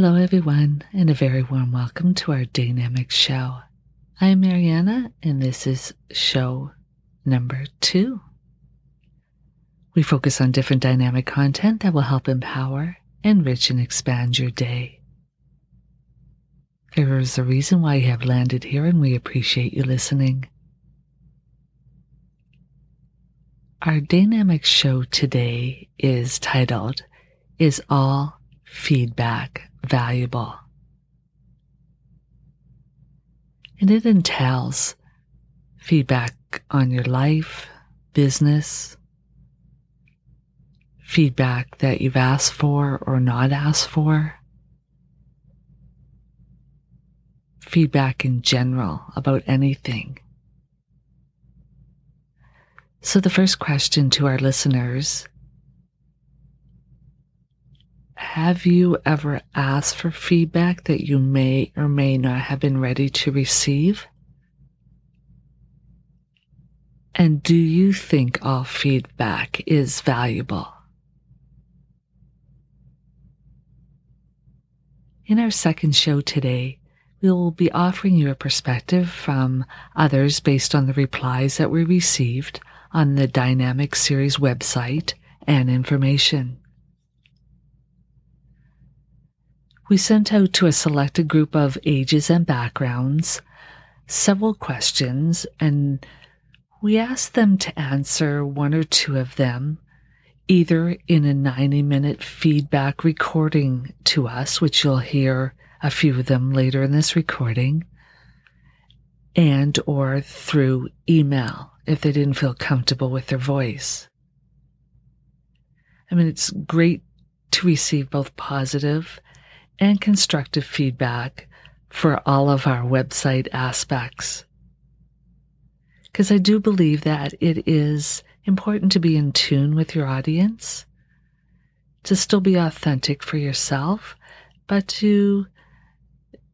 Hello, everyone, and a very warm welcome to our Dynamic Show. I am Mariana, and this is show number two. We focus on different dynamic content that will help empower, enrich, and expand your day. There is a reason why you have landed here, and we appreciate you listening. Our dynamic show today is titled Is All Feedback valuable. And it entails feedback on your life, business, feedback that you've asked for or not asked for, feedback in general about anything. So, the first question to our listeners have you ever asked for feedback that you may or may not have been ready to receive? And do you think all feedback is valuable? In our second show today, we will be offering you a perspective from others based on the replies that we received on the Dynamic Series website and information. We sent out to a selected group of ages and backgrounds several questions, and we asked them to answer one or two of them, either in a 90 minute feedback recording to us, which you'll hear a few of them later in this recording, and or through email if they didn't feel comfortable with their voice. I mean, it's great to receive both positive and constructive feedback for all of our website aspects. Because I do believe that it is important to be in tune with your audience, to still be authentic for yourself, but to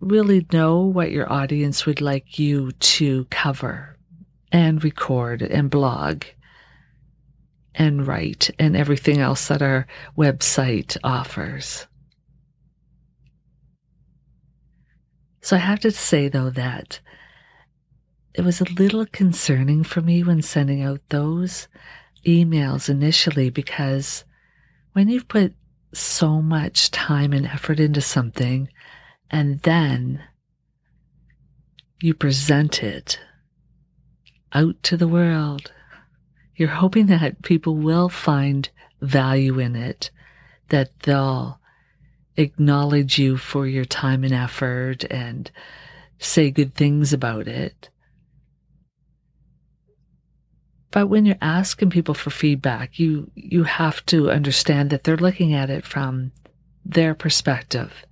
really know what your audience would like you to cover and record and blog and write and everything else that our website offers. So I have to say, though, that it was a little concerning for me when sending out those emails initially because when you've put so much time and effort into something and then you present it out to the world, you're hoping that people will find value in it, that they'll acknowledge you for your time and effort and say good things about it. But when you're asking people for feedback, you, you have to understand that they're looking at it from their perspective.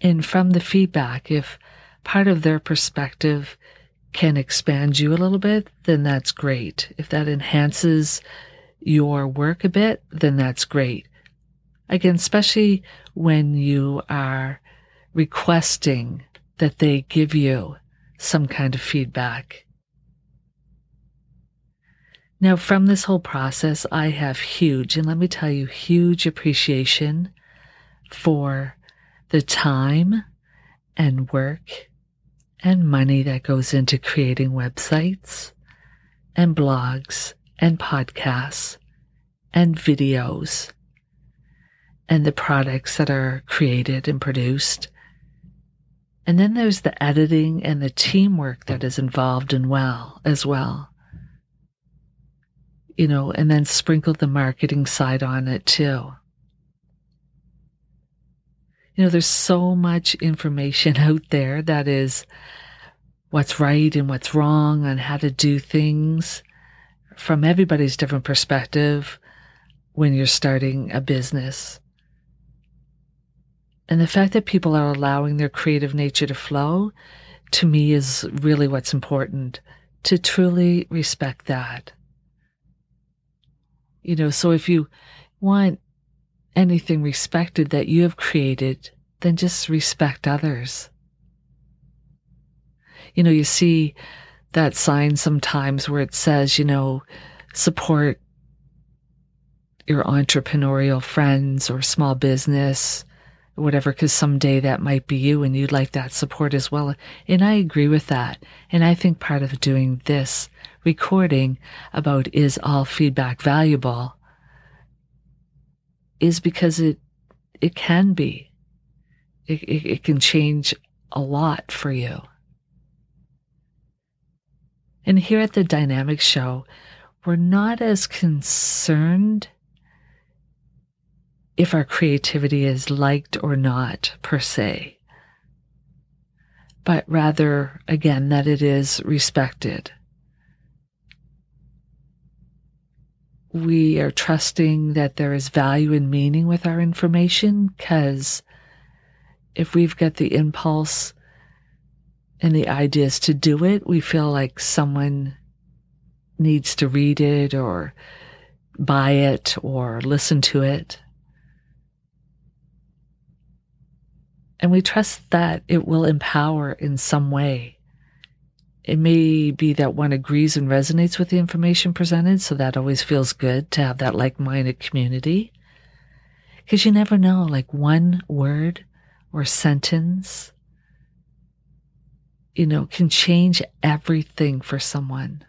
And from the feedback, if part of their perspective can expand you a little bit, then that's great. If that enhances your work a bit, then that's great. Again, especially when you are requesting that they give you some kind of feedback. Now, from this whole process, I have huge, and let me tell you, huge appreciation for the time and work and money that goes into creating websites and blogs and podcasts and videos and the products that are created and produced. And then there's the editing and the teamwork that is involved in well as well. You know, and then sprinkle the marketing side on it too. You know, there's so much information out there that is what's right and what's wrong on how to do things from everybody's different perspective when you're starting a business. And the fact that people are allowing their creative nature to flow to me is really what's important to truly respect that. You know, so if you want anything respected that you have created, then just respect others. You know, you see that sign sometimes where it says, you know, support your entrepreneurial friends or small business whatever, because someday that might be you and you'd like that support as well. And I agree with that. And I think part of doing this recording about is all feedback valuable is because it, it can be. It, it, it can change a lot for you. And here at the Dynamic Show, we're not as concerned if our creativity is liked or not per se, but rather, again, that it is respected. We are trusting that there is value and meaning with our information because if we've got the impulse and the ideas to do it, we feel like someone needs to read it or buy it or listen to it. And we trust that it will empower in some way. It may be that one agrees and resonates with the information presented, so that always feels good to have that like minded community. Because you never know, like one word or sentence, you know, can change everything for someone.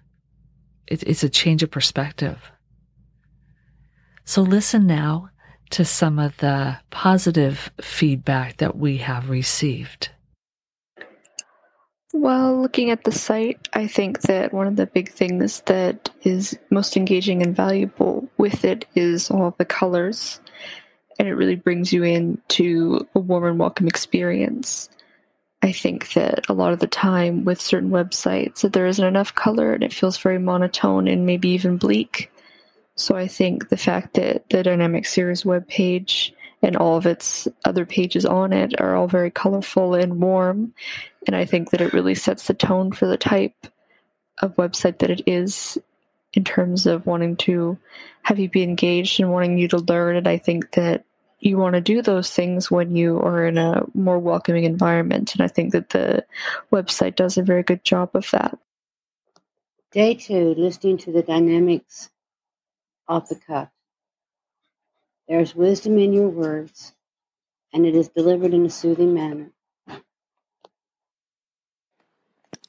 It, it's a change of perspective. So listen now to some of the positive feedback that we have received? Well, looking at the site, I think that one of the big things that is most engaging and valuable with it is all the colors, and it really brings you into a warm and welcome experience. I think that a lot of the time with certain websites that there isn't enough color and it feels very monotone and maybe even bleak. So I think the fact that the Dynamic Series web page and all of its other pages on it are all very colorful and warm, and I think that it really sets the tone for the type of website that it is in terms of wanting to have you be engaged and wanting you to learn. And I think that you want to do those things when you are in a more welcoming environment. And I think that the website does a very good job of that. Day two, listening to the dynamics off the cuff. There is wisdom in your words, and it is delivered in a soothing manner.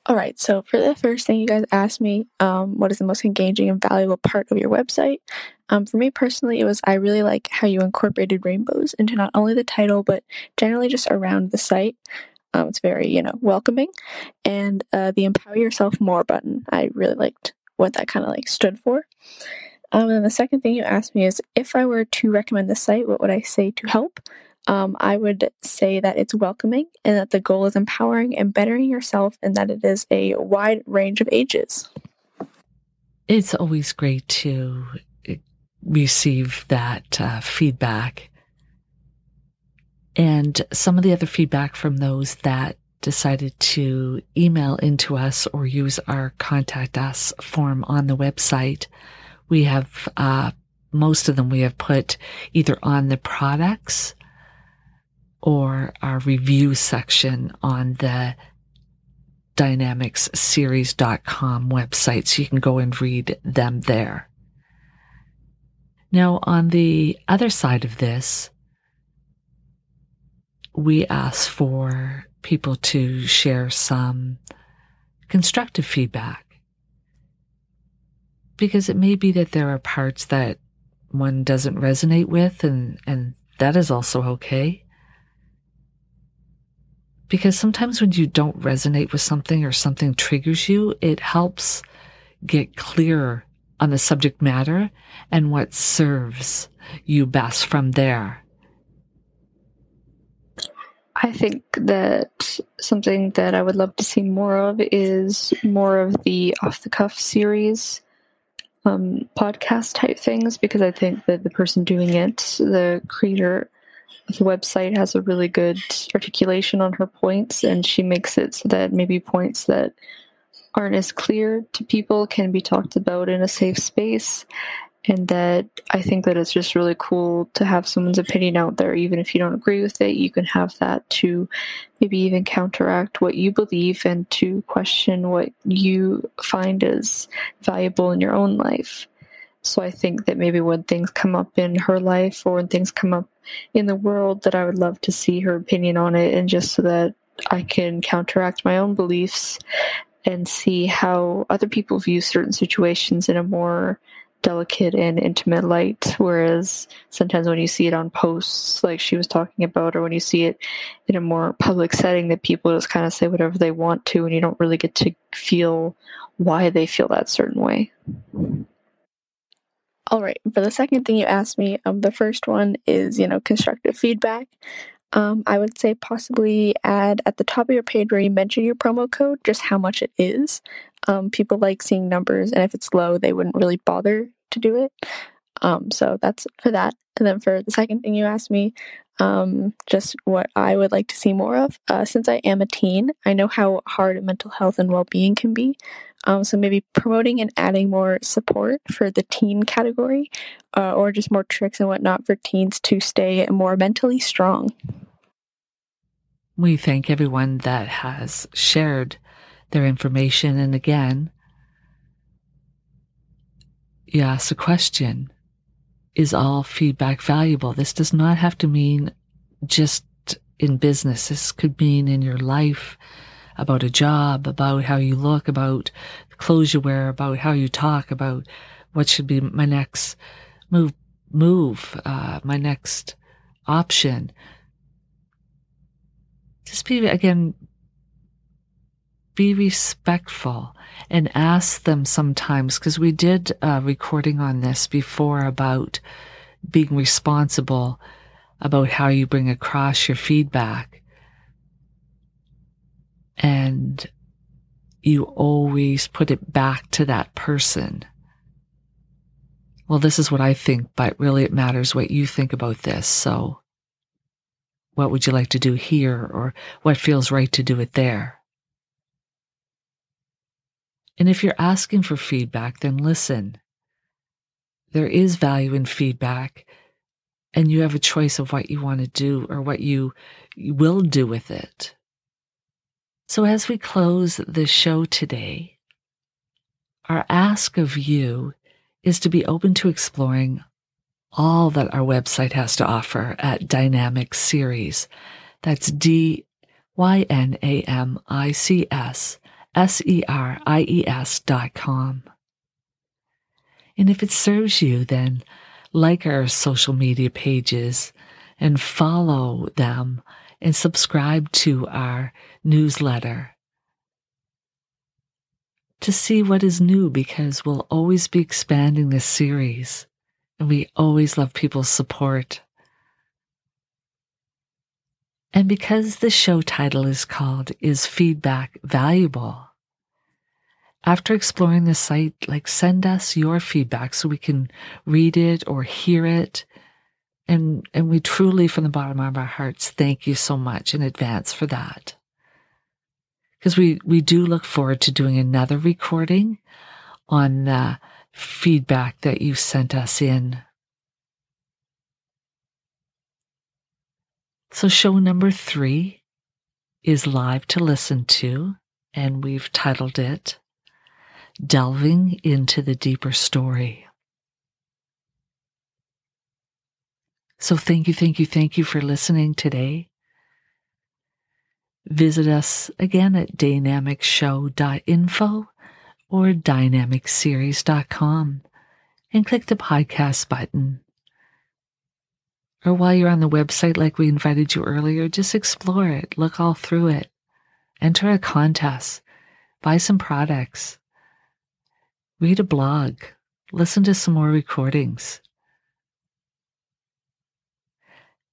All right, so for the first thing you guys asked me, um, what is the most engaging and valuable part of your website? Um, for me personally, it was I really like how you incorporated rainbows into not only the title, but generally just around the site. Um, it's very, you know, welcoming. And uh, the Empower Yourself More button, I really liked what that kind of like stood for. Um, and the second thing you asked me is if I were to recommend the site, what would I say to help? Um, I would say that it's welcoming and that the goal is empowering and bettering yourself and that it is a wide range of ages. It's always great to eh, receive that uh, feedback. And some of the other feedback from those that decided to email into us or use our contact us form on the website we have, uh, most of them we have put either on the products or our review section on the dynamicsseries.com website. So you can go and read them there. Now, on the other side of this, we ask for people to share some constructive feedback because it may be that there are parts that one doesn't resonate with and and that is also okay. Because sometimes when you don't resonate with something or something triggers you it helps get clearer on the subject matter and what serves you best from there. I think that something that I would love to see more of is more of the off the cuff series um, podcast type things because I think that the person doing it, the creator of the website, has a really good articulation on her points, and she makes it so that maybe points that aren't as clear to people can be talked about in a safe space and that I think that it's just really cool to have someone's opinion out there, even if you don't agree with it. You can have that to maybe even counteract what you believe and to question what you find as valuable in your own life. So I think that maybe when things come up in her life or when things come up in the world, that I would love to see her opinion on it, and just so that I can counteract my own beliefs and see how other people view certain situations in a more delicate and intimate light. Whereas sometimes when you see it on posts, like she was talking about, or when you see it in a more public setting, that people just kind of say whatever they want to, and you don't really get to feel why they feel that certain way. All right. For the second thing you asked me, um, the first one is, you know, constructive feedback. Um, I would say possibly add at the top of your page where you mention your promo code just how much it is. Um, people like seeing numbers, and if it's low, they wouldn't really bother to do it. Um, so that's for that. And then for the second thing you asked me, um, just what I would like to see more of. Uh, since I am a teen, I know how hard mental health and well being can be. Um, so maybe promoting and adding more support for the teen category, uh, or just more tricks and whatnot for teens to stay more mentally strong. We thank everyone that has shared their information. And again, you ask a question Is all feedback valuable? This does not have to mean just in business, this could mean in your life about a job, about how you look, about the clothes you wear, about how you talk, about what should be my next move, move, uh, my next option just be, again, be respectful and ask them sometimes, because we did a recording on this before about being responsible about how you bring across your feedback. And you always put it back to that person. Well, this is what I think, but really it matters what you think about this. So what would you like to do here or what feels right to do it there? And if you're asking for feedback, then listen. There is value in feedback, and you have a choice of what you want to do or what you will do with it. So, as we close the show today, our ask of you is to be open to exploring all that our website has to offer at Dynamic Series. That's D Y N A M I C S S E R I E S dot com. And if it serves you, then like our social media pages and follow them and subscribe to our newsletter to see what is new because we'll always be expanding this series. And we always love people's support. And because the show title is called Is Feedback Valuable? After exploring the site, like send us your feedback so we can read it or hear it. And, and we truly, from the bottom of our hearts, thank you so much in advance for that. Because we, we do look forward to doing another recording on uh, feedback that you sent us in. So, show number three is live to listen to, and we've titled it Delving into the Deeper Story. So, thank you, thank you, thank you for listening today. Visit us again at daynamicsshow.info or dynamicsseries.com and click the podcast button. Or while you're on the website, like we invited you earlier, just explore it, look all through it, enter a contest, buy some products, read a blog, listen to some more recordings.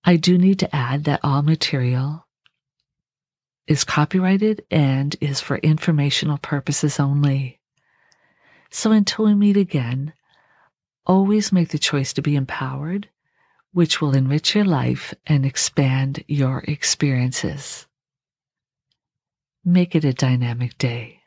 I do need to add that all material is copyrighted and is for informational purposes only. So until we meet again, always make the choice to be empowered, which will enrich your life and expand your experiences. Make it a dynamic day.